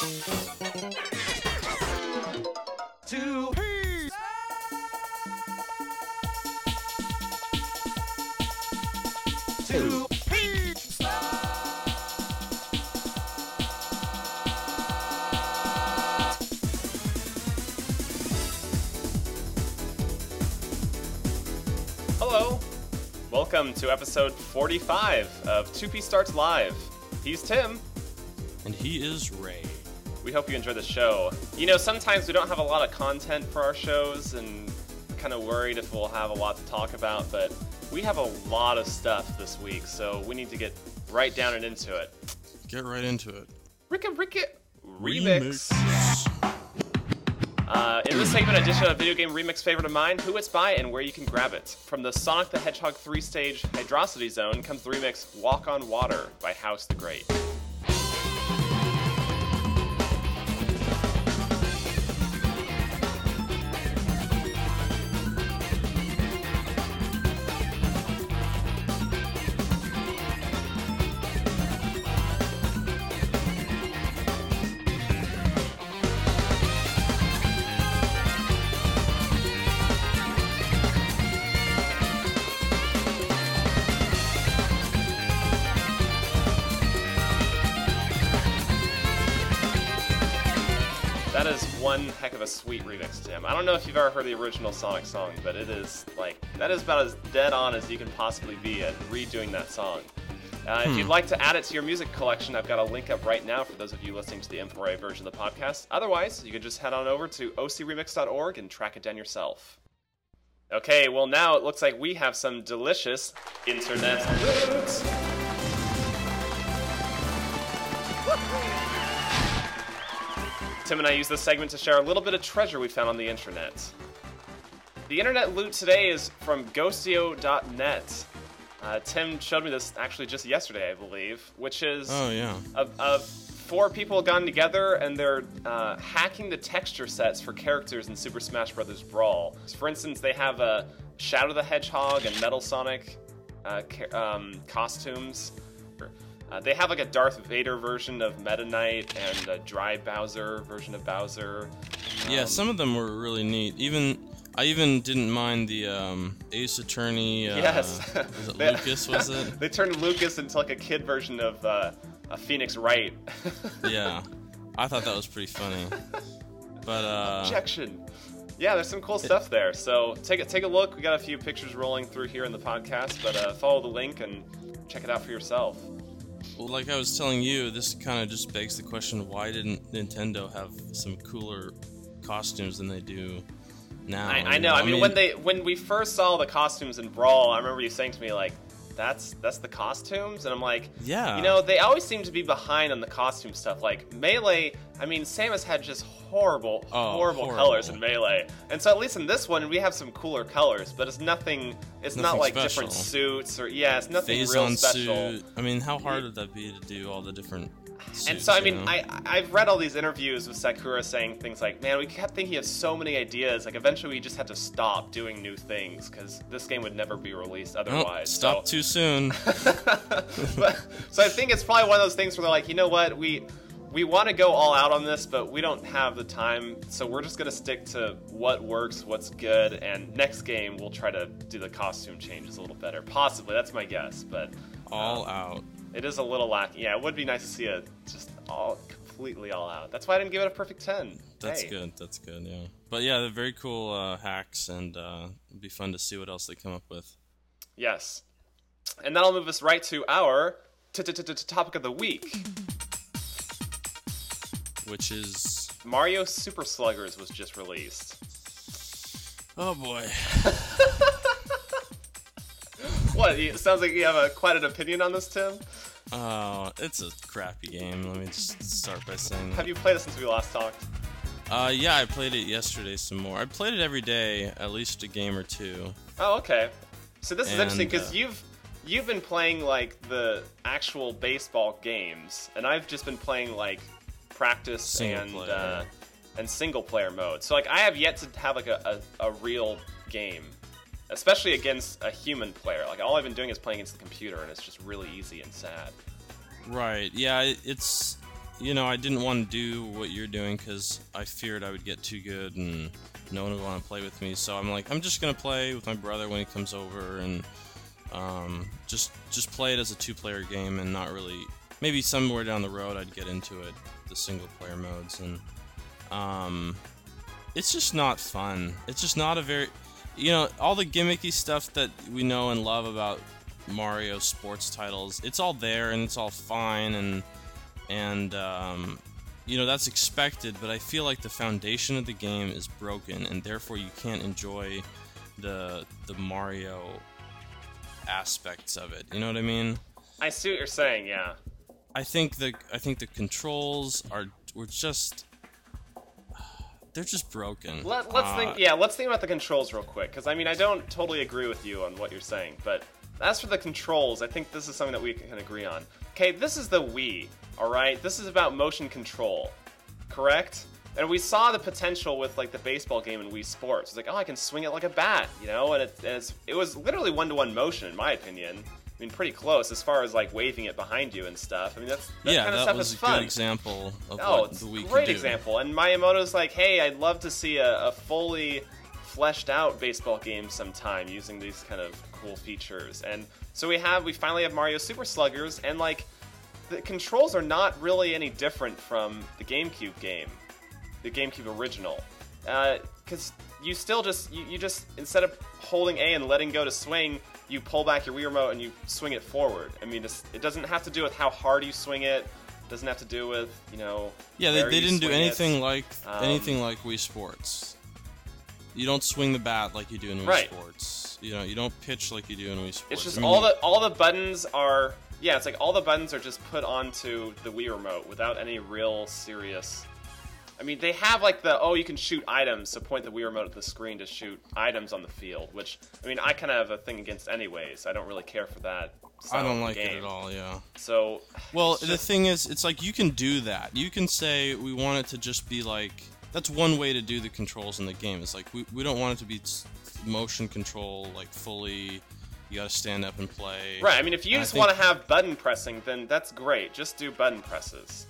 Two Two Hello. Welcome to episode 45 of 2P Starts Live. He's Tim. And he is Ray. We hope you enjoy the show. You know, sometimes we don't have a lot of content for our shows and kind of worried if we'll have a lot to talk about, but we have a lot of stuff this week, so we need to get right down and into it. Get right into it. Ricka Ricka Remix. Uh, in this segment, edition of video game remix favorite of mine, who it's by and where you can grab it. From the Sonic the Hedgehog three-stage Hydrocity Zone comes the remix "Walk on Water" by House the Great. One heck of a sweet remix, Tim. I don't know if you've ever heard the original Sonic song, but it is like that is about as dead on as you can possibly be at redoing that song. Uh, If you'd like to add it to your music collection, I've got a link up right now for those of you listening to the M4A version of the podcast. Otherwise, you can just head on over to ocremix.org and track it down yourself. Okay, well now it looks like we have some delicious internet. Tim and I use this segment to share a little bit of treasure we found on the internet. The internet loot today is from Ghostio.net. Uh, Tim showed me this actually just yesterday, I believe, which is Oh, yeah. of, of four people gotten together and they're uh, hacking the texture sets for characters in Super Smash Bros. Brawl. For instance, they have a Shadow the Hedgehog and Metal Sonic uh, um, costumes. Uh, they have like a Darth Vader version of Meta Knight and a Dry Bowser version of Bowser. Yeah, Um, some of them were really neat. Even I even didn't mind the um, Ace Attorney. Uh, Yes. Was it They- Lucas? Was it? they turned Lucas into like a kid version of uh, a Phoenix Wright. yeah, I thought that was pretty funny. But uh, Objection. Yeah, there's some cool stuff there. So take a take a look. We got a few pictures rolling through here in the podcast, but uh, follow the link and check it out for yourself. Well, like I was telling you, this kind of just begs the question: Why didn't Nintendo have some cooler costumes than they do now? I, I know. I mean, when they when we first saw the costumes in Brawl, I remember you saying to me like, "That's that's the costumes," and I'm like, Yeah. You know, they always seem to be behind on the costume stuff. Like Melee, I mean, Samus had just horrible, Oh, horrible, horrible. colors in Melee, and so at least in this one we have some cooler colors, but it's nothing. It's not like special. different suits or yeah, it's nothing real Phazon special. suit. I mean, how hard would that be to do all the different? And so I mean? I I've read all these interviews with Sakurai saying things like, "Man, we kept thinking of so many ideas. Like eventually, we just had to stop doing new things because this game would never be released otherwise." stop so, too soon. but, so I think it's probably one of those things where they're like, you know what, we we want to go all out on this, but we don't have the time, so we're just gonna stick to what works, what's good, and next game we'll try to do the costume changes a little better. Possibly, that's my guess, but all um, out. It is a little lacking. Yeah, it would be nice to see it just all completely all out. That's why I didn't give it a perfect ten. That's Hey. good. That's good. Yeah. But yeah, they're very cool uh, hacks, and uh, it'd be fun to see what else they come up with. Yes. And that'll move us right to our topic of the week. Which is Mario Super Sluggers was just released. oh boy. What? It sounds like you have a, quite an opinion on this, Tim. Oh, it's a crappy game. Let me just start by saying. Have you played it since we last talked? Uh, yeah, I played it yesterday some more. I played it every day, at least a game or two. Oh, okay. So this is interesting because uh, you've you've been playing like the actual baseball games, and I've just been playing like practice and uh, and single player mode. So like I have yet to have like a, a, a real game, especially against a human player. Like all I've been doing is playing against the computer, and it's just really easy and sad. Right. Yeah, it's you know, I didn't want to do what you're doing because I feared I would get too good and no one would want to play with me. So I'm like, I'm just gonna play with my brother when he comes over and um, just just play it as a two-player game and not really. Maybe somewhere down the road I'd get into it, the single-player modes, and um, it's just not fun. It's just not a very, you know, all the gimmicky stuff that we know and love about Mario sports titles. It's all there and it's all fine and and um, you know that's expected. But I feel like the foundation of the game is broken, and therefore you can't enjoy the the Mario aspects of it. You know what I mean? I see what you're saying. Yeah. I think the I think the controls are were just they're just broken. Let, let's Uh, think. Yeah, let's think about the controls real quick, because I mean, I don't totally agree with you on what you're saying, but as for the controls, I think this is something that we can agree on. Okay, this is the Wii. All right, this is about motion control, correct? And we saw the potential with like the baseball game in Wii Sports. It's like, oh, I can swing it like a bat, you know, and, it, and it's, it was literally one-to-one motion, in my opinion. I mean, pretty close as far as like waving it behind you and stuff. I mean, that's that yeah, kind of that stuff was is a fun. good example of Oh, what the a Wii great example. And Miyamoto's like, hey, I'd love to see a, a fully fleshed out baseball game sometime using these kind of cool features. And so we have, we finally have Mario Super Sluggers, and like, the controls are not really any different from the GameCube game, the GameCube original. Uh, because you still just, you, you just, instead of holding A and letting go to swing, you pull back your Wii remote and you swing it forward. I mean, it's, it doesn't have to do with how hard you swing it. it Doesn't have to do with you know. Yeah, they, they didn't do swing it. anything like Um, anything like Wii Sports. You don't swing the bat like you do in Wii Right. Sports. You know, you don't pitch like you do in Wii Sports. It's just I mean, all the all the buttons are yeah. It's like all the buttons are just put onto the Wii remote without any real serious. I mean, they have like the oh, you can shoot items, so point the Wii remote at the screen to shoot items on the field. Which I mean, I kind of have a thing against anyways. I don't really care for that. I don't like it at all. Yeah. So Well, it's the thing is, it's like you can do that. You can say we want it to just be like. That's one way to do the controls in the game. It's like we, we don't want it to be motion control like fully. You got to stand up and play. right. I mean, if you And just think- want to have button pressing, then that's great. Just do button presses.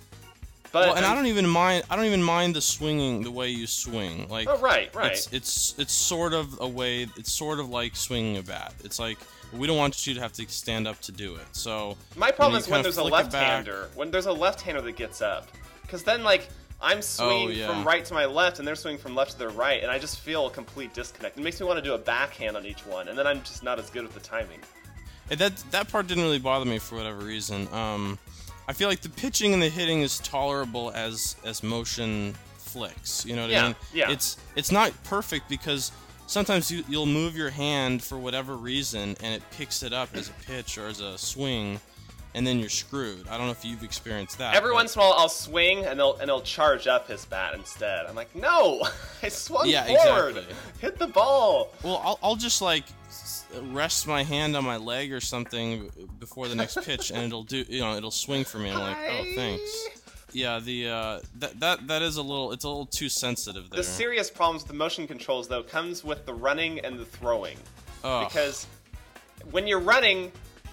But Well, and I don't even mind. I don't even mind the swinging, the way you swing. Like, Oh, right, right. It's it's it's sort of a way. It's sort of like swinging a bat. It's like we don't want you to have to stand up to do it. So My problem is when there's a flick it back- left-hander. When there's a left-hander that gets up, because then like I'm swinging Oh, yeah. from right to my left, and they're swinging from left to their right, and I just feel a complete disconnect. It makes me want to do a backhand on each one, and then I'm just not as good with the timing. And that that part didn't really bother me for whatever reason. Um, I feel like the pitching and the hitting is tolerable as as motion flicks. You know what Yeah, I mean? yeah. It's it's not perfect because sometimes you you'll move your hand for whatever reason and it picks it up as a pitch or as a swing, and then you're screwed. I don't know if you've experienced that. Every but- once in a while, I'll swing, and they'll and they'll charge up his bat instead. I'm like, no, I swung Yeah, forward. exactly. Hit the ball. Well, I'll, I'll just like rest my hand on my leg or something before the next pitch, and it'll do. You know, it'll swing for me. I'm like, oh, thanks. Yeah, the uh, that that that is a little. It's a little too sensitive there. The serious problems with the motion controls, though, comes with the running and the throwing. Ugh. because when you're running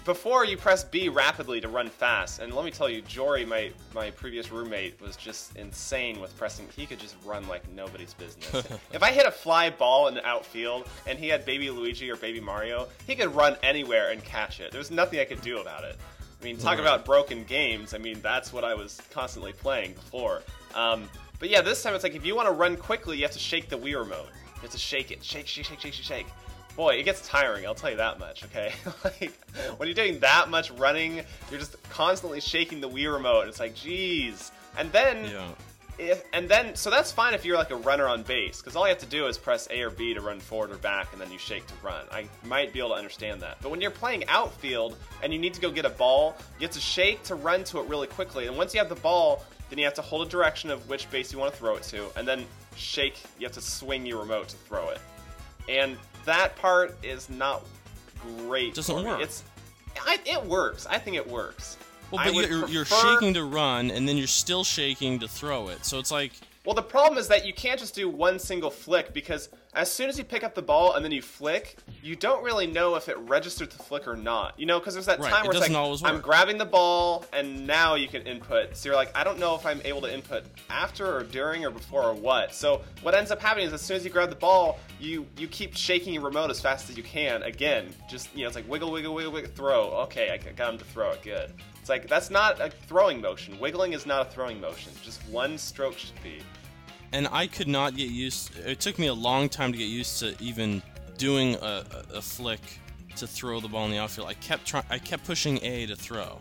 before you press B rapidly to run fast, and let me tell you, Jory, my my previous roommate, was just insane with pressing. He could just run like nobody's business. if I hit a fly ball in the outfield and he had Baby Luigi or Baby Mario, he could run anywhere and catch it. There's nothing I could do about it. I mean, talk Right. about broken games. I mean, that's what I was constantly playing before. Um, but yeah, this time it's like if you want to run quickly, you have to shake the Wii remote. You have to shake it, shake, shake, shake, shake, shake, shake. Boy, it gets tiring. I'll tell you that much. Okay, like when you're doing that much running, you're just constantly shaking the Wii remote. It's like, geez. And then, yeah. if, and then, so that's fine if you're like a runner on base, because all you have to do is press A or B to run forward or back, and then you shake to run. I might be able to understand that. But when you're playing outfield and you need to go get a ball, you have to shake to run to it really quickly. And once you have the ball, then you have to hold a direction of which base you want to throw it to, and then shake. You have to swing your remote to throw it. And that part is not great. Doesn't work. It's, I, it works. I think it works. Well, but you're, you're shaking to run, and then you're still shaking to throw it. So it's like Well, the problem is that you can't just do one single flick because as soon as you pick up the ball and then you flick, you don't really know if it registered the flick or not. You know, because there's that Right, time it where it's like I'm grabbing the ball and now you can input. So you're like, I don't know if I'm able to input after or during or before or what. So what ends up happening is as soon as you grab the ball, you you keep shaking your remote as fast as you can. Again, just you know, it's like wiggle, wiggle, wiggle, wiggle, throw. Okay, I got him to throw it. Good. It's like that's not a throwing motion. Wiggling is not a throwing motion. Just one stroke should be. and I could not get used. It took me a long time to get used to even doing a, a, flick to throw the ball in the outfield. I kept trying. I kept pushing A to throw,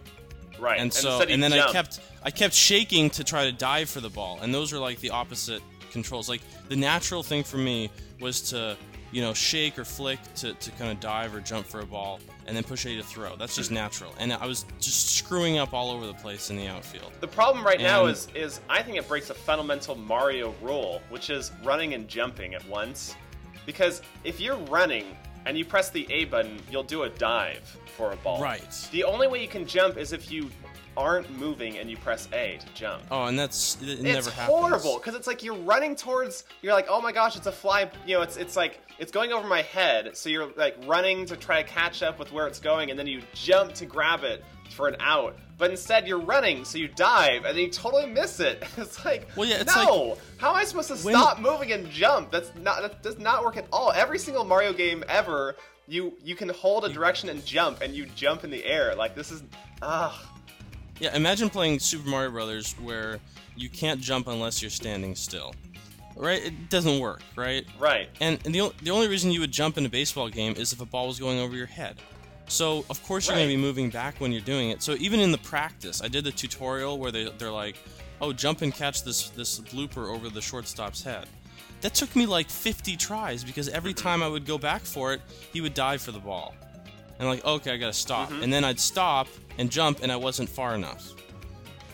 Right. and so instead and then I kept I kept shaking to try to dive for the ball, and those are like the opposite controls. Like the natural thing for me was to you know shake or flick to, to kind of dive or jump for a ball, and then push A to throw. That's just natural, and I was just screwing up all over the place in the outfield. The problem right now is is I think it breaks a fundamental Mario rule, which is running and jumping at once. Because if you're running and you press the A button, you'll do a dive for a ball. Right. The only way you can jump is if you aren't moving and you press A to jump. Oh, and that's it it's never happens. It's horrible because it's like you're running towards. You're like, oh my gosh, it's a fly. You know, it's it's like it's going over my head. So you're like running to try to catch up with where it's going, and then you jump to grab it for an out. But instead, you're running, so you dive, and then you totally miss it. It's like, Well, yeah, it's no. How am I supposed to stop moving and jump? That's not that does not work at all. Every single Mario game ever, you you can hold a direction and jump, and you jump in the air. Like this is, ah. Yeah, imagine playing Super Mario Brothers where you can't jump unless you're standing still. Right? It doesn't work, right? Right. And, and the, o- the only reason you would jump in a baseball game is if a ball was going over your head. So, of course, you're going to be moving back when you're doing it. So, even in the practice, I did the tutorial where they, they're like, oh, jump and catch this, this blooper over the shortstop's head. That took me like 50 tries because every Mm-hmm. time I would go back for it, he would dive for the ball. And like, okay, I gotta stop. Mm-hmm. And then I'd stop and jump, and I wasn't far enough.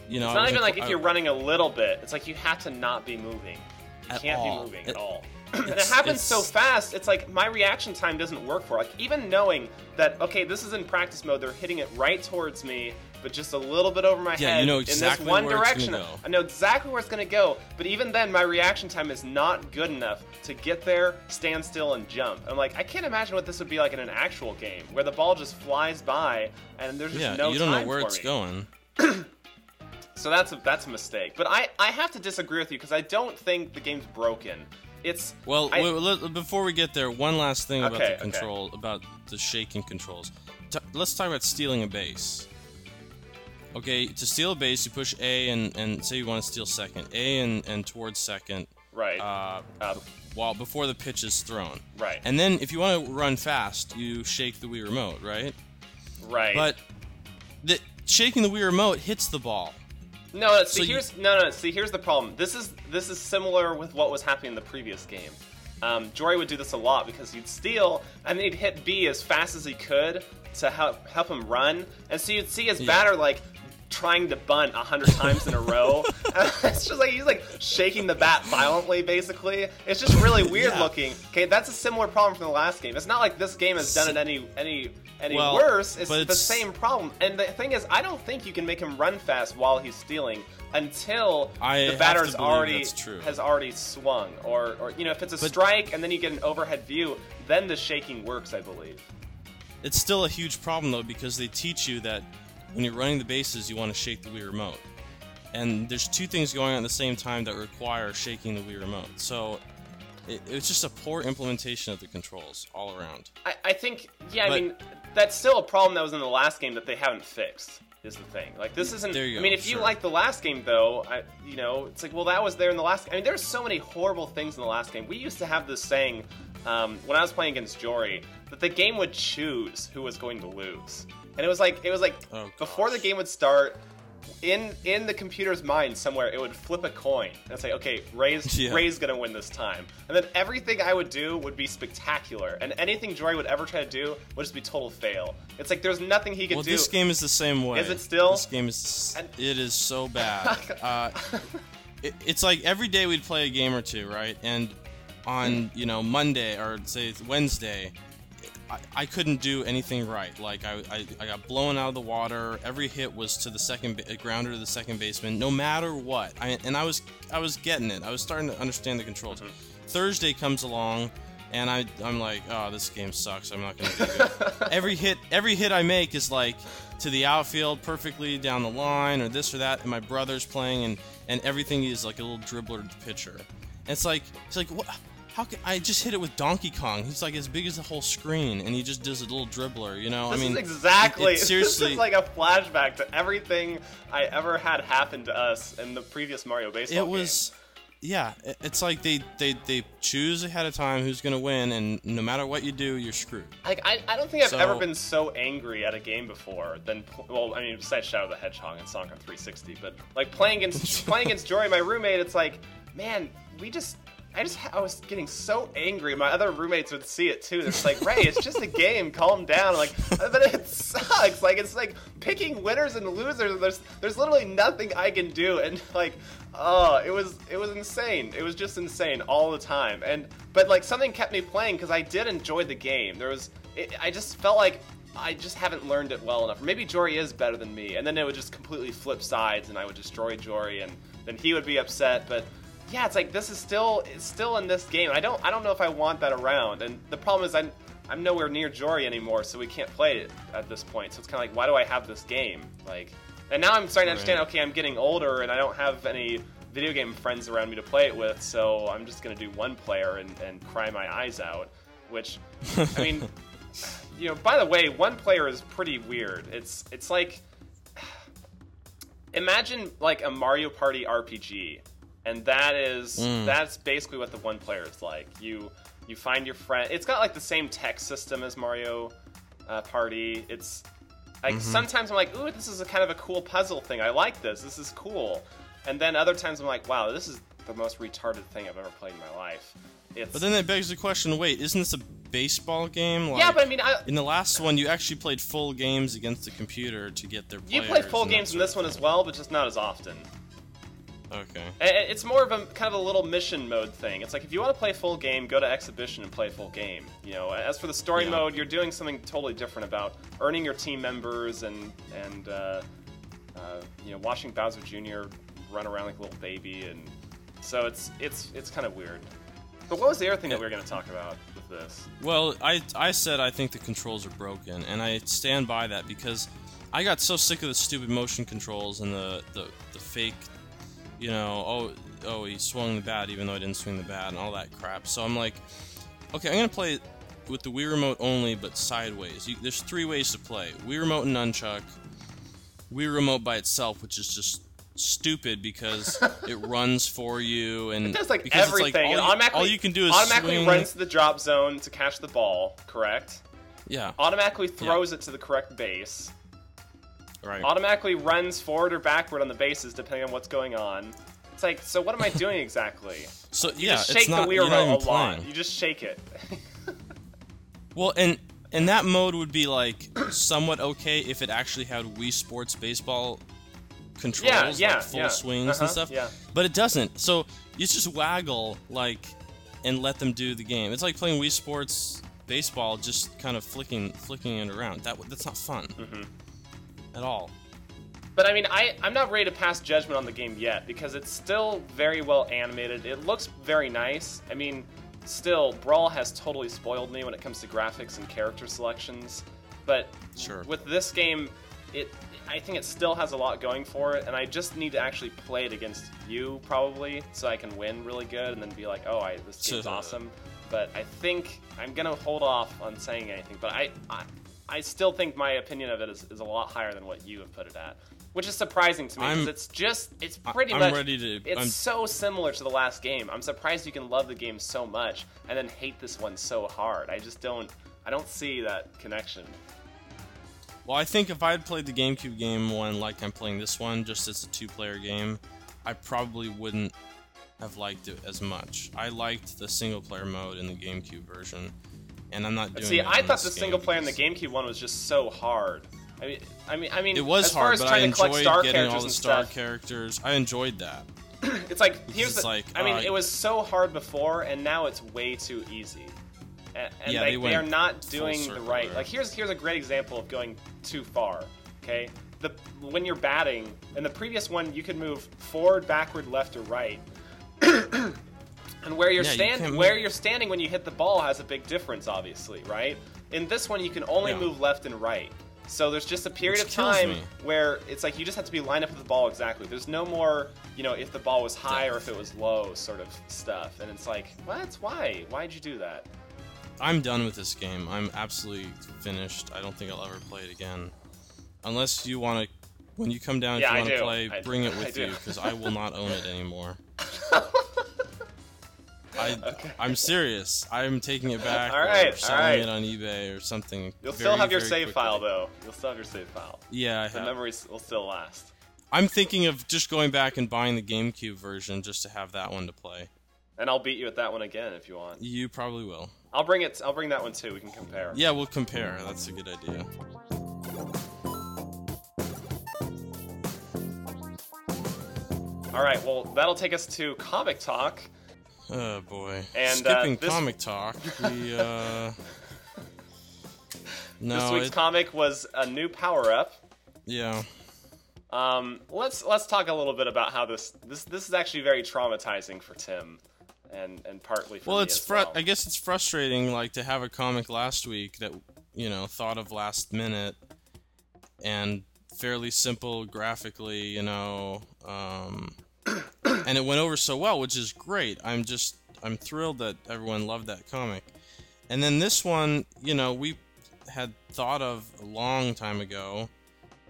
You know, It's not even like qu- if you're running a little bit. It's like you have to not be moving. You can't all. be moving It- at all. and it happens so fast. It's like my reaction time doesn't work for it. Like even knowing that okay, this is in practice mode. They're hitting it right towards me, but just a little bit over my Yeah, head you know in this one direction. go. I know exactly where it's gonna go. But even then, my reaction time is not good enough to get there, stand still, and jump. I'm like, I can't imagine what this would be like in an actual game where the ball just flies by and there's just Yeah, no you don't know where it's me. going. So that's a, that's a mistake. But I, I have to disagree with you because I don't think the game's broken. It's Well, I- wait, before we get there, one last thing about Okay, the okay. control, about the shaking controls. T- let's talk about stealing a base. Okay, to steal a base, you push A and, and say you want to steal second. A and, and towards second, right. uh, while before the pitch is thrown. Right. And then if you want to run fast, you shake the Wii remote, right? right. But the shaking the Wii remote hits the ball. no, no, see so you- here's no, no. See here's the problem. This is this is similar with what was happening in the previous game. Um, Jory would do this a lot because he'd steal and then he'd hit B as fast as he could to help help him run, and so you'd see his Yeah. batter like trying to bunt a hundred times in a row. it's just like he's like shaking the bat violently, basically. It's just really weird Yeah. looking. Okay, that's a similar problem from the last game. It's not like this game has done it any any any Well, worse. It's the it's- same problem. And the thing is, I don't think you can make him run fast while he's stealing until I the batter's already has already swung, or or you know if it's a But- strike and then you get an overhead view, then the shaking works, I believe. It's still a huge problem though because they teach you that when you're running the bases, you want to shake the Wii remote. And there's two things going on at the same time that require shaking the Wii remote. So it, it's just a poor implementation of the controls all around. I, I think, yeah, I mean, that's still a problem that was in the last game that they haven't fixed. Is the thing like this isn't? There you go, I mean, if you like the last game though, I, you know, it's like well that was there in the last. I mean, there's so many horrible things in the last game. We used to have this saying um, when I was playing against Jory that the game would choose who was going to lose, and it was like it was like Oh, before the game would start. In in the computer's mind somewhere, it would flip a coin and say, "Okay, Ray's Yeah. Ray's gonna win this time." And then everything I would do would be spectacular, and anything Jory would ever try to do would just be total fail. It's like there's nothing he could Well, do. this game is the same way. Is it still? This game is. And- It is so bad. uh, it, it's like every day we'd play a game or two, right? And on you know Monday or say Wednesday, I, I couldn't do anything right. Like I, I, I got blown out of the water. Every hit was to the second ba- uh, grounder to the second baseman, no matter what. I, and I was I was getting it. I was starting to understand the controls. Mm-hmm. Thursday comes along, and I I'm like, oh, this game sucks. I'm not gonna do good. every hit every hit I make is like to the outfield perfectly down the line or this or that. And my brother's playing, and and everything is like a little dribbler to pitcher. And it's like it's like what. How can I just hit it with Donkey Kong? He's like as big as the whole screen, and he just does a little dribbler. You know, This I mean, is exactly. it- it seriously, this is like a flashback to everything I ever had happen to us in the previous Mario baseball. it was, yeah. it- It's like they they they choose ahead of time who's gonna win, and no matter what you do, you're screwed. Like I, I don't think I've So- ever been so angry at a game before than well, I mean, besides Shadow the Hedgehog and Sonic on 360, but like playing against playing against Jory, my roommate. It's like, man, we just. I just I was getting so angry. My other roommates would see it too. Just like, Ray, it's just a game. Calm down. I'm like, but it sucks. Like it's like picking winners and losers. There's there's literally nothing I can do. And like, oh, it was it was insane. It was just insane all the time. And but like something kept me playing because I did enjoy the game. There was it, I just felt like I just haven't learned it well enough. Or maybe Jory is better than me, and then it would just completely flip sides, and I would destroy Jory, and then he would be upset. But yeah, it's like this is still it's still in this game. I don't I don't know if I want that around. And the problem is I'm I'm nowhere near Jory anymore, so we can't play it at this point. So it's kind of like why do I have this game? Like, and now I'm starting to understand. Right. Okay, I'm getting older, and I don't have any video game friends around me to play it with, so I'm just gonna do one player and, and cry my eyes out. Which, I mean, you know, by the way, one player is pretty weird. It's it's like imagine like a Mario Party RPG, and that is that's basically what the one player is like. You you find your friend. It's got like the same text system as Mario uh, Party. It's like sometimes I'm like, ooh, this is a kind of a cool puzzle thing. I like this. This is cool. And then other times I'm like, wow, this is the most retarded thing I've ever played in my life. It's But then that begs the question: Wait, isn't this a baseball game? Like, yeah, but I mean, I, in the last one, you actually played full games against the computer to get their. you play full games in this one as well, but just not as often. Okay. It's more of a kind of a little mission mode thing. It's like if you want to play full game, go to exhibition and play full game. You know, as for the story Yeah. mode, you're doing something totally different about earning your team members and and uh, uh, you know watching Bowser Jr. run around like a little baby, and so it's it's it's kind of weird. But what was the other thing that we were going to talk about with this? Well, I I said I think the controls are broken, and I stand by that because I got so sick of the stupid motion controls and the the, the fake, you know, oh oh he swung the bat even though I didn't swing the bat and all that crap. So I'm like, okay, I'm gonna play it with the Wii remote only, but sideways. You, there's three ways to play: Wii remote and nunchuck, Wii remote by itself, which is just stupid because it runs for you and It does like because it's everything. all, it you, automatically all you can do is automatically swing. runs to the drop zone to catch the ball. Correct. Yeah, Automatically throws it to the correct base. Right. automatically runs forward or backward on the bases depending on what's going on. It's like, so what am I doing exactly? So You yeah, just shake not, the you're Wii remote even a lot. You just shake it. Well, and and that mode would be like somewhat okay if it actually had Wii Sports baseball controls, yeah, like full yeah. swings Uh-huh, and stuff. yeah. But it doesn't. So you just waggle like and let them do the game. It's like playing Wii Sports baseball, just kind of flicking flicking it around. That that's not fun Mm-hmm. At all. but I mean, I, I'm not ready to pass judgment on the game yet because it's still very well animated. It looks very nice. I mean, still, Brawl has totally spoiled me when it comes to graphics and character selections. But Sure. with this game, it I think it still has a lot going for it, and I just need to actually play it against you probably so I can win really good and then be like, oh, I, this game's So- awesome. But I think I'm gonna hold off on saying anything. But I, I, I still think my opinion of it is, is a lot higher than what you have put it at, which is surprising to me because it's just it's pretty I'm much ready to- It's I'm- so similar to the last game. I'm surprised you can love the game so much and then hate this one so hard. I just don't. I don't see that connection. Well, I think if I had played the GameCube game one like I'm playing this one, just as a two-player game, I probably wouldn't have liked it as much. I liked the single-player mode in the GameCube version, and I'm not doing. See, I thought the single player in the GameCube one was just so hard. I mean, I mean, I mean, It was as far hard, as but I trying to collect enjoyed star getting all characters the star stuff, characters. I enjoyed that. it's like here's the. like, I mean, uh, it was so hard before, and now it's way too easy. and, and Yeah, like, they they, are not doing the right. Like here's here's a great example of going too far. Okay, the when you're batting in the previous one, you could move forward, backward, left, or right. and where you're Yeah, you where you're standing when you hit the ball has a big difference, obviously, right? In this one, you can only Yeah. move left and right. So there's just a period Which of time me. where it's like you just have to be lined up with the ball exactly. There's no more, you know, if the ball was high or if it was low sort of stuff. And it's like, what? Why? Why'd you do that? I'm done with this game. I'm absolutely finished. I don't think I'll ever play it again. Unless you want to, when you come down, Yeah, if you want to play, I- bring it with you because I will not own it anymore. I, I'm serious. I'm taking it back All right, or selling right. it on eBay or something. You'll very, still have your save quickly. file though. You'll still have your save file. Yeah, I The memories will still last. I'm thinking of just going back and buying the GameCube version just to have that one to play. And I'll beat you at that one again if you want. You probably will. I'll bring it. I'll bring that one too. We can compare. Yeah, we'll compare. That's a good idea. All right. Well, that'll take us to comic talk. Oh boy. And, uh, Skipping this- comic talk, we uh. No, this week's it- comic was a new power up. yeah. Um, let's let's talk a little bit about how this this this is actually very traumatizing for Tim, and and partly for Well, it's fr- well. I guess it's frustrating, like to have a comic last week that you know thought of last minute, and fairly simple graphically, you know, um, and it went over so well, which is great. I'm just I'm thrilled that everyone loved that comic, and then this one, you know, we had thought of a long time ago.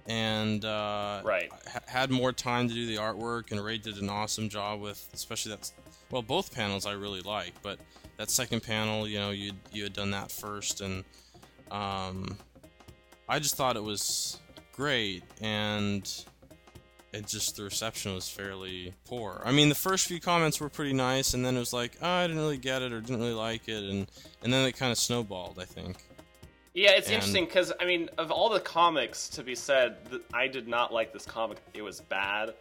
And uh, Right. ha- had more time to do the artwork, and Ray did an awesome job with, especially that. Well, both panels I really like, but that second panel, you know, you you had done that first, and um, I just thought it was great, and it just the reception was fairly poor. I mean, the first few comments were pretty nice, and then it was like, oh, I didn't really get it or didn't really like it, and and then it kind of snowballed. I think. Yeah, it's And- interesting because I mean, of all the comics to be said, I did not like this comic. It was bad.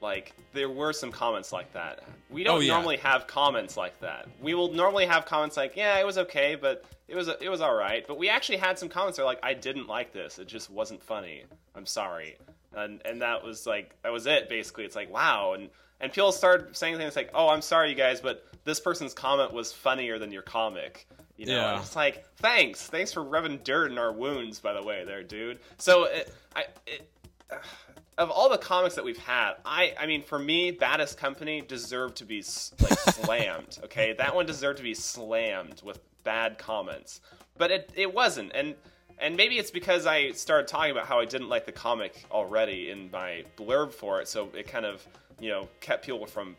Like there were some comments like that. We don't Oh, yeah. normally have comments like that. We will normally have comments like, "Yeah, it was okay, but it was it was all right." But we actually had some comments that were like, "I didn't like this. It just wasn't funny. I'm sorry." And and that was like that was it basically. It's like, "Wow." And and people started saying things like, "Oh, I'm sorry you guys, but this person's comment was funnier than your comic." You know, Yeah. it's like, thanks, thanks for rubbing dirt in our wounds, by the way, there, dude. So, it, I, it, of all the comics that we've had, I, I mean, for me, Baddest Company deserved to be like slammed. Okay, that one deserved to be slammed with bad comments, but it, it wasn't, and and maybe it's because I started talking about how I didn't like the comic already in my blurb for it, so it kind of you know kept people from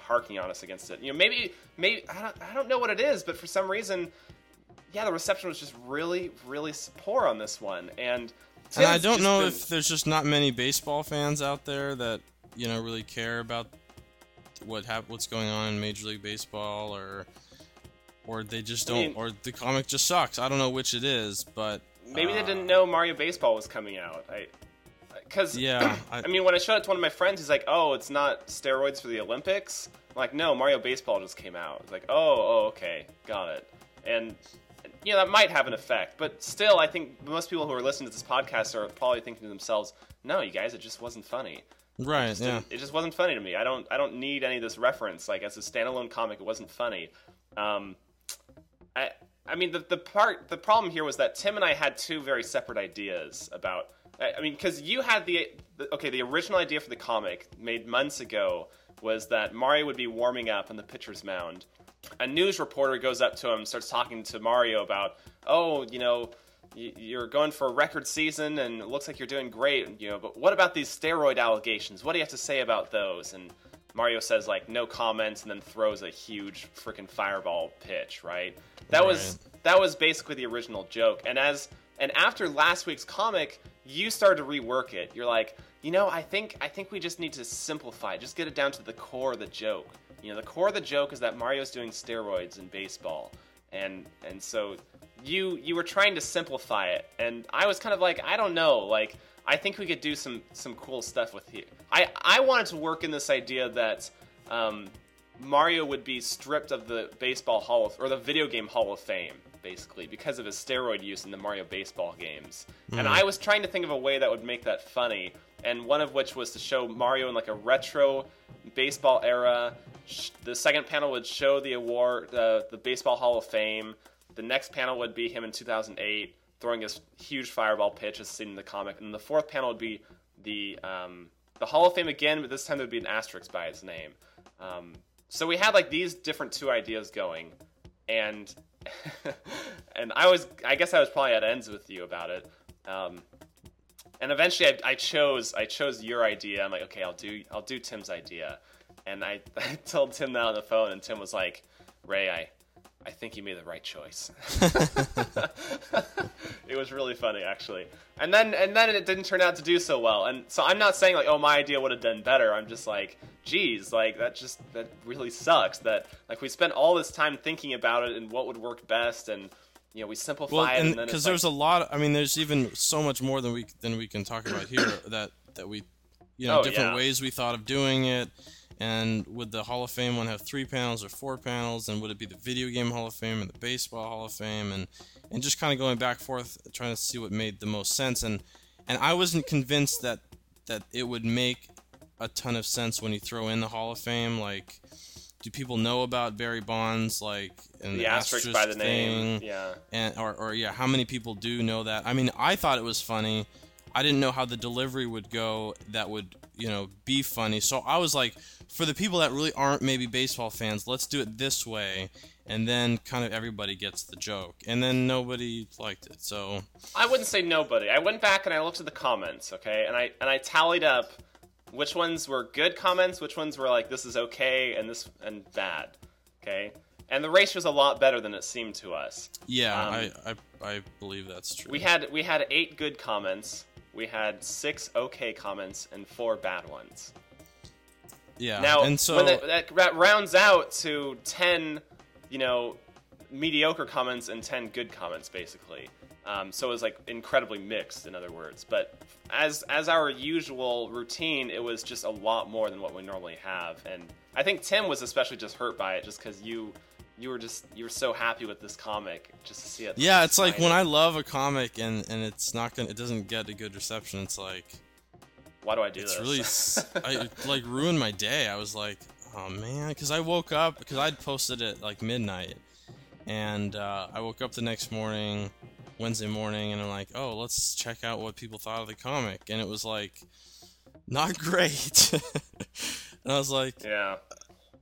harking on us against it. You know, maybe maybe I don't I don't know what it is, but for some reason, yeah, the reception was just really really poor on this one, and And I don't know been- if there's just not many baseball fans out there that you know really care about what hap- what's going on in Major League Baseball, or or they just don't, mean- or the comic just sucks. I don't know which it is, but maybe they uh, didn't know Mario Baseball was coming out. I because Yeah, I- I, mean, when I showed it to one of my friends, he's like, "Oh, it's not steroids for the Olympics." I'm like, no, Mario Baseball just came out. It's like, oh, oh, okay, got it. And you know that might have an effect, but still, I think most people who are listening to this podcast are probably thinking to themselves, "No, you guys, it just wasn't funny." right, just yeah, it just wasn't funny to me. I don't I don't need any of this reference. Like as a standalone comic, it wasn't funny. Um, I I mean the the part the problem here was that Tim and I had two very separate ideas about. I mean, because you had the, the okay, the original idea for the comic made months ago was that Mario would be warming up on the pitcher's mound. A news reporter goes up to him, starts talking to Mario about, oh, you know, you're going for a record season and it looks like you're doing great, you know, but what about these steroid allegations? What do you have to say about those? And Mario says like no comments and then throws a huge freaking fireball pitch, right? That was that was basically the original joke. And as and after last week's comic, you started to rework it. You're like, you know, I think I think we just need to simplify, just get it down to the core of the joke. You know, the core of the joke is that Mario's doing steroids in baseball, and and so you you were trying to simplify it, and I was kind of like, I don't know, like I think we could do some some cool stuff with here. I I wanted to work in this idea that. Um, Mario would be stripped of the baseball hall of, or the video game hall of fame basically, because of his steroid use in the Mario baseball games. And Hmm. I was trying to think of a way that would make that funny, and one of which was to show Mario in like a retro baseball era. The second panel would show the award, uh, the Baseball Hall of Fame. The next panel would be him in 2008 throwing his huge fireball pitch as seen in the comic, and the fourth panel would be the um, the Hall of Fame again, but this time there would be an asterisk by his name. Um, so we had like these different two ideas going, and and I was I guess I was probably at ends with you about it. Um, and eventually I, I chose I chose your idea. I'm like, okay, I'll do I'll do Tim's idea. And I, I told Tim that on the phone, and Tim was like, Ray, I I think you made the right choice. it was really funny actually. And then and then it didn't turn out to do so well. And so I'm not saying like, oh, my idea would have done better. I'm just like, geez, like that just that really sucks. That like we spent all this time thinking about it and what would work best, and you know we simplify Well, it, and, and because there's like, a lot. I mean, there's even so much more than we than we can talk about here. that that we, you know, Oh, different yeah. ways we thought of doing it. And would the Hall of Fame one have three panels or four panels? And would it be the video game Hall of Fame and the baseball Hall of Fame? And and just kind of going back and forth, trying to see what made the most sense. And and I wasn't convinced that that it would make a ton of sense when you throw in the Hall of Fame. Like, do people know about Barry Bonds? Like, and the asterisk by the name. Yeah. and or, or yeah how many people do know that i mean i thought it was funny i didn't know how the delivery would go that would you know be funny so i was like for the people that really aren't maybe baseball fans let's do it this way and then kind of everybody gets the joke and then nobody liked it so I wouldn't say nobody. I went back and I looked at the comments, okay, and I and I tallied up which ones were good comments, which ones were like this is okay and this and bad, okay. And the race was a lot better than it seemed to us. yeah Um, I, I i believe that's true We had we had eight good comments, we had six okay comments, and four bad ones. yeah Now, and so when that, that, rounds out to ten, you know, mediocre comments and ten good comments, basically. Um, so it was like incredibly mixed, in other words. But as as our usual routine, it was just a lot more than what we normally have. And I think Tim was especially just hurt by it, just because you you were just you were so happy with this comic, just to see it. yeah it's like when i love a comic and and it's not gonna it doesn't get a good reception it's like Why do I do it's this? It's really I, like ruined my day. I was like, oh man, because I woke up because I'd posted it like midnight, and uh, I woke up the next morning, Wednesday morning, and I'm like, oh, let's check out what people thought of the comic, and it was like, not great. and I was like, yeah.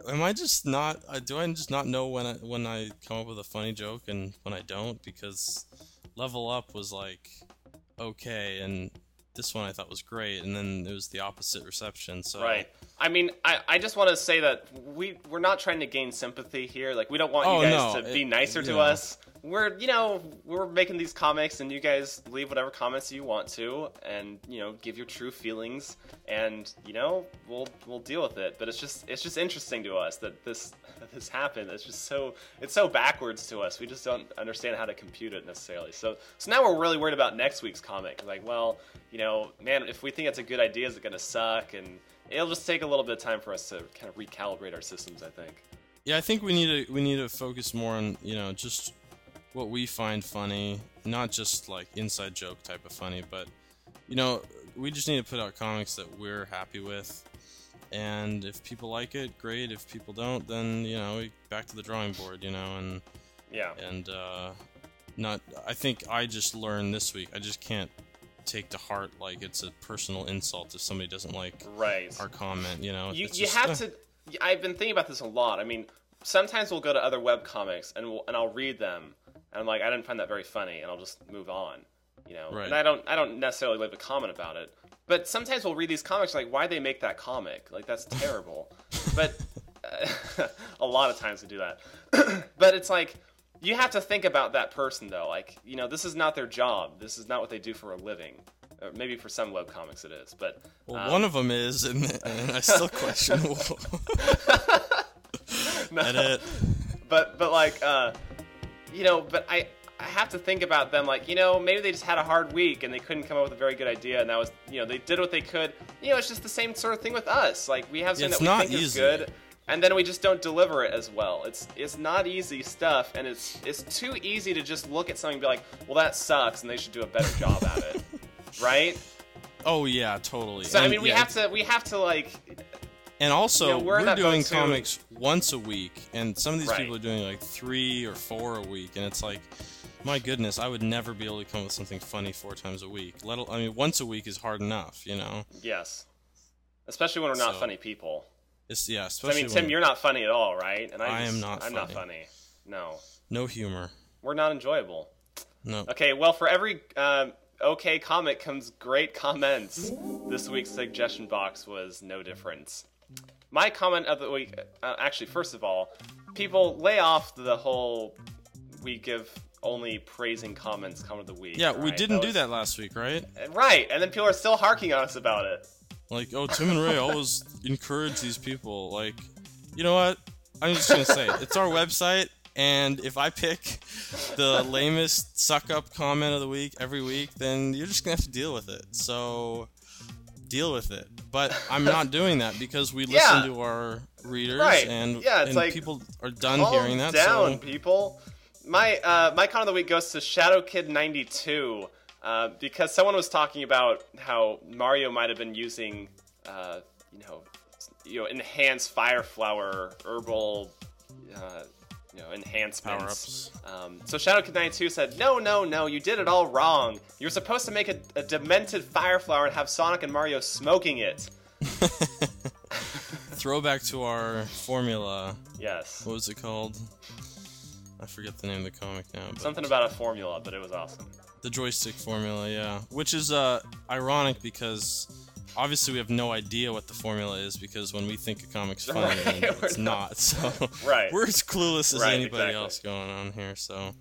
Am I just not? I do I just not know when I when I come up with a funny joke and when I don't because Level Up was like okay and this one I thought was great and then it was the opposite reception. So Right. I mean, I, I just want to say that we we're not trying to gain sympathy here. Like, we don't want Oh, you guys no, to be nicer to us. We're you know we're making these comics, and you guys leave whatever comments you want to, and you know give your true feelings, and you know we'll we'll deal with it. But it's just it's just interesting to us that this this happened. It's just so it's so backwards to us. We just don't understand how to compute it necessarily. So so now we're really worried about next week's comic. Like, well, you know, man, if we think it's a good idea, is it going to suck? And it'll just take a little bit of time for us to kind of recalibrate our systems. I think. Yeah, I think we need to we need to focus more on you know just what we find funny, not just like inside joke type of funny, but you know we just need to put out comics that we're happy with, and if people like it, great. If people don't, then you know we back to the drawing board, you know, and Yeah. and uh, not. I think I just learned this week. I just can't take to heart like it's a personal insult if somebody doesn't like Right. our comment. You know, you, you just, have uh, to i've been thinking about this a lot i mean sometimes we'll go to other web comics and we'll, and i'll read them and i'm like i didn't find that very funny and i'll just move on you know? Right. and i don't i don't necessarily leave a comment about it. But sometimes we'll read these comics like why they make that comic? Like that's terrible. But uh, a lot of times we do that. But it's like you have to think about that person though. Like you know this is not their job. This is not what they do for a living. Or maybe for some web comics it is but Well, um, one of them is, and, and I still question. Edit. but but like uh you know but i i have to think about them like you know maybe they just had a hard week and they couldn't come up with a very good idea and that was you know they did what they could you know it's just the same sort of thing with us like we have something it's that we think is good and then we just don't deliver it as well. It's it's not easy stuff, and it's it's too easy to just look at something and be like, well, that sucks, and they should do a better job at it, right? Oh yeah, totally. So I mean, we yeah, have to we have to like And also, You know, we're we're doing too. comics once a week, and some of these Right. people are doing like three or four a week, and it's like, my goodness, I would never be able to come up with something funny four times a week. Let I mean, once a week is hard enough, you know. yes, especially when we're not So- funny people. It's yeah, So, I mean, Tim, you're not funny at all, right? And I just, am not I'm not funny. funny. No, no humor. we're not enjoyable. No. Okay, well, for every um, okay comic comes great comments. This week's suggestion box was no difference. My comment of the week, uh, actually, first of all, people lay off the whole we give only praising comments comment of the week. Yeah, we didn't do was- that last week, right? Right, and then people are still harking on us about it. Like, oh, Tim and Ray always encourage these people. Like, you know what? I'm just gonna say it. It's our website, and if I pick the lamest suck up comment of the week every week, then you're just gonna have to deal with it. So, deal with it. But I'm not doing that because we listen Yeah. to our readers, Right. and Yeah, it's and like, people are done hearing that. down, so people. My uh, my con of the week goes to Shadow Kid 92 uh, because someone was talking about how Mario might have been using, uh, you know, you know, enhanced Fire Flower herbal, uh, you know, enhancements. Um, so Shadow Kid 92 said, "No, no, no, you did it all wrong. You're supposed to make a, a demented Fire Flower and have Sonic and Mario smoking it." throwback to our formula. Yes, What was it called? I forget the name of the comic now. But something about a formula, but it was awesome. The joystick formula, yeah. Which is uh, ironic because obviously we have no idea what the formula is because when we think a comic's funny, Right, it's not. So Right. we're as clueless as Right, anybody exactly. else going on here. So,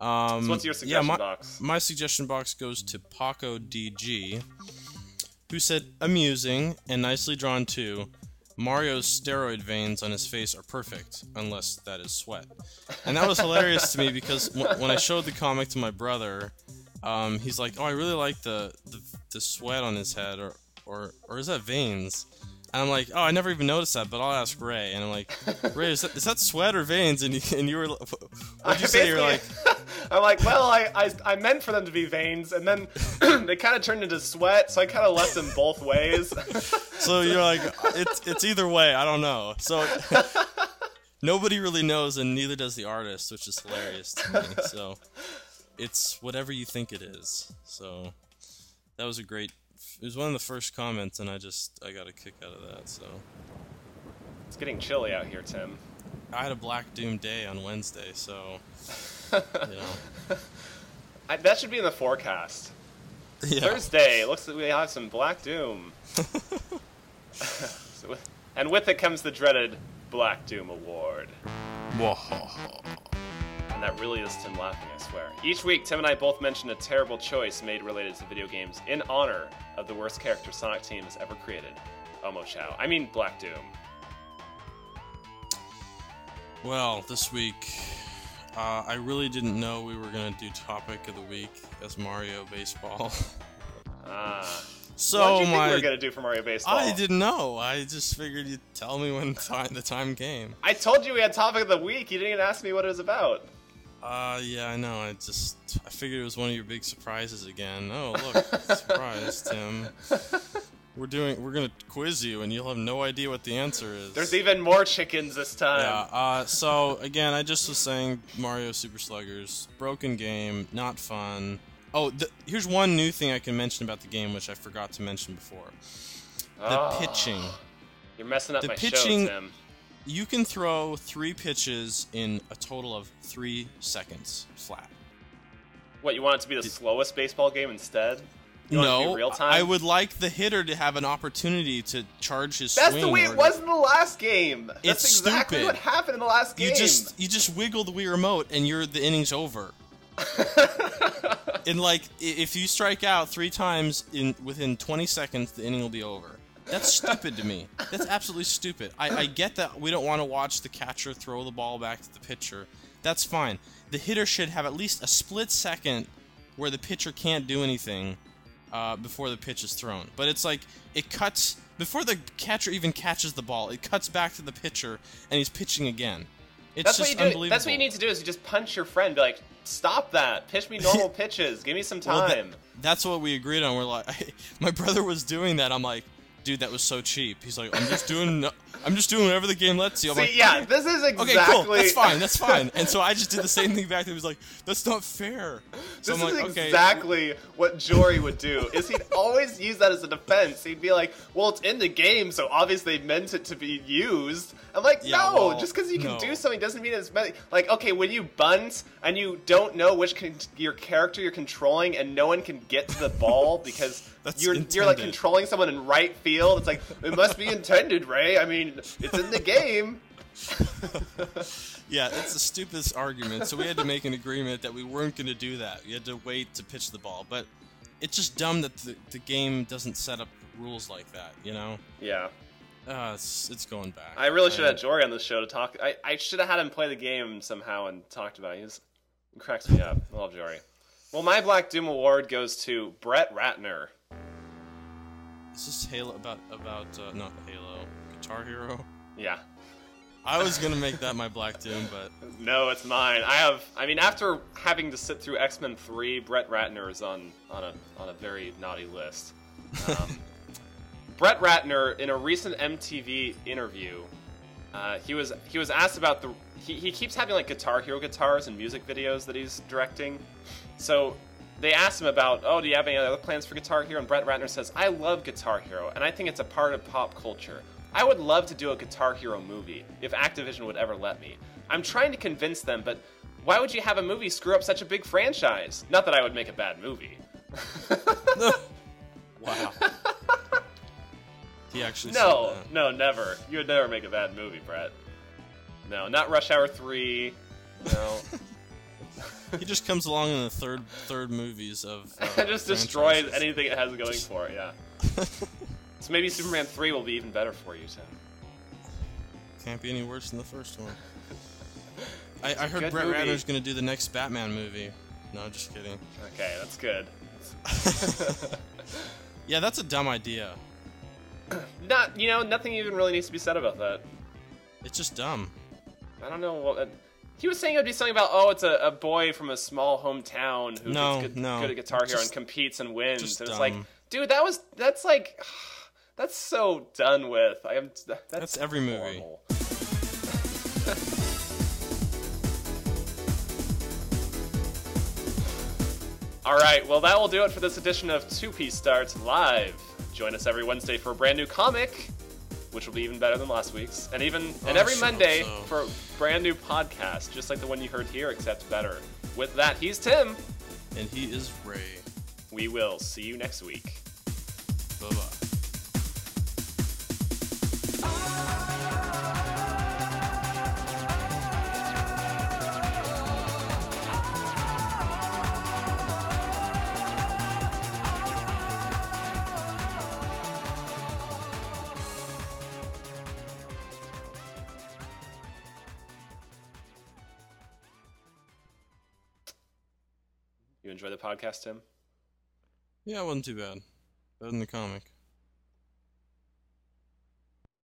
um, So what's your yeah, suggestion my, box? My suggestion box goes to Paco DG, who said, "Amusing and nicely drawn too." Mario's steroid veins on his face are perfect, unless that is sweat. And that was hilarious to me because w- when I showed the comic to my brother, um, he's like, "Oh, I really like the, the the sweat on his head, or or or is that veins?" And I'm like, "Oh, I never even noticed that, but I'll ask Ray." And I'm like, "Ray, is that, is that sweat or veins?" And you, and you were, what'd you say? You're like, I'm like, well, I, I, I meant for them to be veins, and then they kind of turned into sweat, so I kind of left them both ways. so you're like, it's it's either way. I don't know. So nobody really knows, and neither does the artist, which is hilarious to me. So it's whatever you think it is. So that was a great. It was one of the first comments, and I just I got a kick out of that. So it's getting chilly out here, Tim. I had a Black Doom day on Wednesday, so you know. I, that should be in the forecast. Yeah. Thursday, looks like we have some Black Doom. So and with it comes the dreaded Black Doom Award. And that really is Tim laughing, I swear. Each week, Tim and I both mention a terrible choice made related to video games in honor of the worst character Sonic Team has ever created. Omochao. I mean Black Doom. Well, this week, uh, I really didn't know we were gonna do topic of the week as Mario baseball. Ah. so what did you think we were going to do for Mario Baseball? I didn't know. I just figured you'd tell me when time, the time came. I told you we had topic of the week. You didn't even ask me what it was about. Uh, yeah, I know. I just I figured it was one of your big surprises again. Oh, look, surprise, Tim. We're doing. We're gonna quiz you, and you'll have no idea what the answer is. There's even more chickens this time. Yeah. Uh, so again, I just was saying Mario Super Sluggers, broken game, not fun. Oh, th- here's one new thing I can mention about the game, which I forgot to mention before. The Oh, pitching. You're messing up The my pitching- show, Tim. You can throw three pitches in a total of three seconds flat. What, you want it to be the slowest baseball game instead? You want it to no, real time? I would like the hitter to have an opportunity to charge his That's the way it was in the last game. That's It's exactly stupid. what happened in the last game. You just you just wiggle the Wii remote and you're the inning's over. and like if you strike out three times in within 20 seconds, the inning will be over. That's stupid to me. That's absolutely stupid. I, I get that we don't want to watch the catcher throw the ball back to the pitcher. That's fine. The hitter should have at least a split second where the pitcher can't do anything uh, before the pitch is thrown. But it's like it cuts before the catcher even catches the ball, it cuts back to the pitcher and he's pitching again. It's That's what just you do. That's what you need to do is you just punch your friend. Be like, stop that. Pitch me normal pitches. Give me some Well, time. that's what we agreed on. We're like, my brother was doing that. I'm like, dude, that was so cheap. He's like, I'm just doing, I'm just doing whatever the game lets you. I'm See, like, yeah, this is exactly. Okay, cool. That's fine. That's fine. And so I just did the same thing back. He was like, "That's not fair." So This I'm is like, "Okay." exactly what Jory would do. Is he'd always use that as a defense. He'd be like, "Well, it's in the game, so obviously they meant it to be used." I'm like, Yeah, "No, well, just because you can no. do something doesn't mean it's meant." Like, okay, when you bunt and you don't know which con- your character you're controlling, and no one can get to the ball because you're you're like controlling someone in right field. It's like it must be intended, Ray. I mean, it's in the game. Yeah, it's the stupidest argument. So we had to make an agreement that we weren't going to do that. We had to wait to pitch the ball. But it's just dumb that the, the game doesn't set up rules like that. You know? Yeah. Uh, it's, it's going back. I really should have had Jory on the show to talk. I, I should have had him play the game somehow and talked about it. He's, he cracks me up. I love Jory. Well, my Black Doom award goes to Brett Ratner. Is this Halo about about uh, not Halo Guitar Hero? Yeah. I was gonna make that my Black Doom, but No, it's mine. I have. I mean, after having to sit through X Men Three, Brett Ratner is on on a on a very naughty list. Um, Brett Ratner, in a recent MTV interview, uh, he was he was asked about the he, he keeps having like Guitar Hero guitars and music videos that he's directing. So they asked him about, oh, do you have any other plans for Guitar Hero? And Brett Ratner says, I love Guitar Hero, and I think it's a part of pop culture. I would love to do a Guitar Hero movie if Activision would ever let me. I'm trying to convince them, but why would you have a movie screw up such a big franchise? Not that I would make a bad movie. wow. he actually No, no, never. You would never make a bad movie, Brett. No, not Rush Hour 3. No. He just comes along in the third third movies of. Uh, just destroys anything it has going for it, yeah. So maybe Superman 3 will be even better for you, Tim. Can't be any worse than the first one. I, I heard Brett movie. Ratner's gonna do the next Batman movie. No, just kidding. Okay, that's good. Yeah, that's a dumb idea. Not, you know, nothing even really needs to be said about that. It's just dumb. I don't know what. he was saying it would be something about, oh, it's a, a boy from a small hometown who No, gets good, no. good at Guitar Hero Just- and competes and wins. And it's like, dude, that was that's like, that's so done with. I am. That's, That's every movie. All right, well, that will do it for this edition of Two Piece Starts Live. Join us every Wednesday for a brand new comic, which will be even better than last week's, and even and oh, every sure Monday so. for a brand new podcast, just like the one you heard here, except better. With that, he's Tim. And he is Ray. We will see you next week. Bye bye. Podcast, Tim? Yeah, it wasn't too bad. Better than the comic.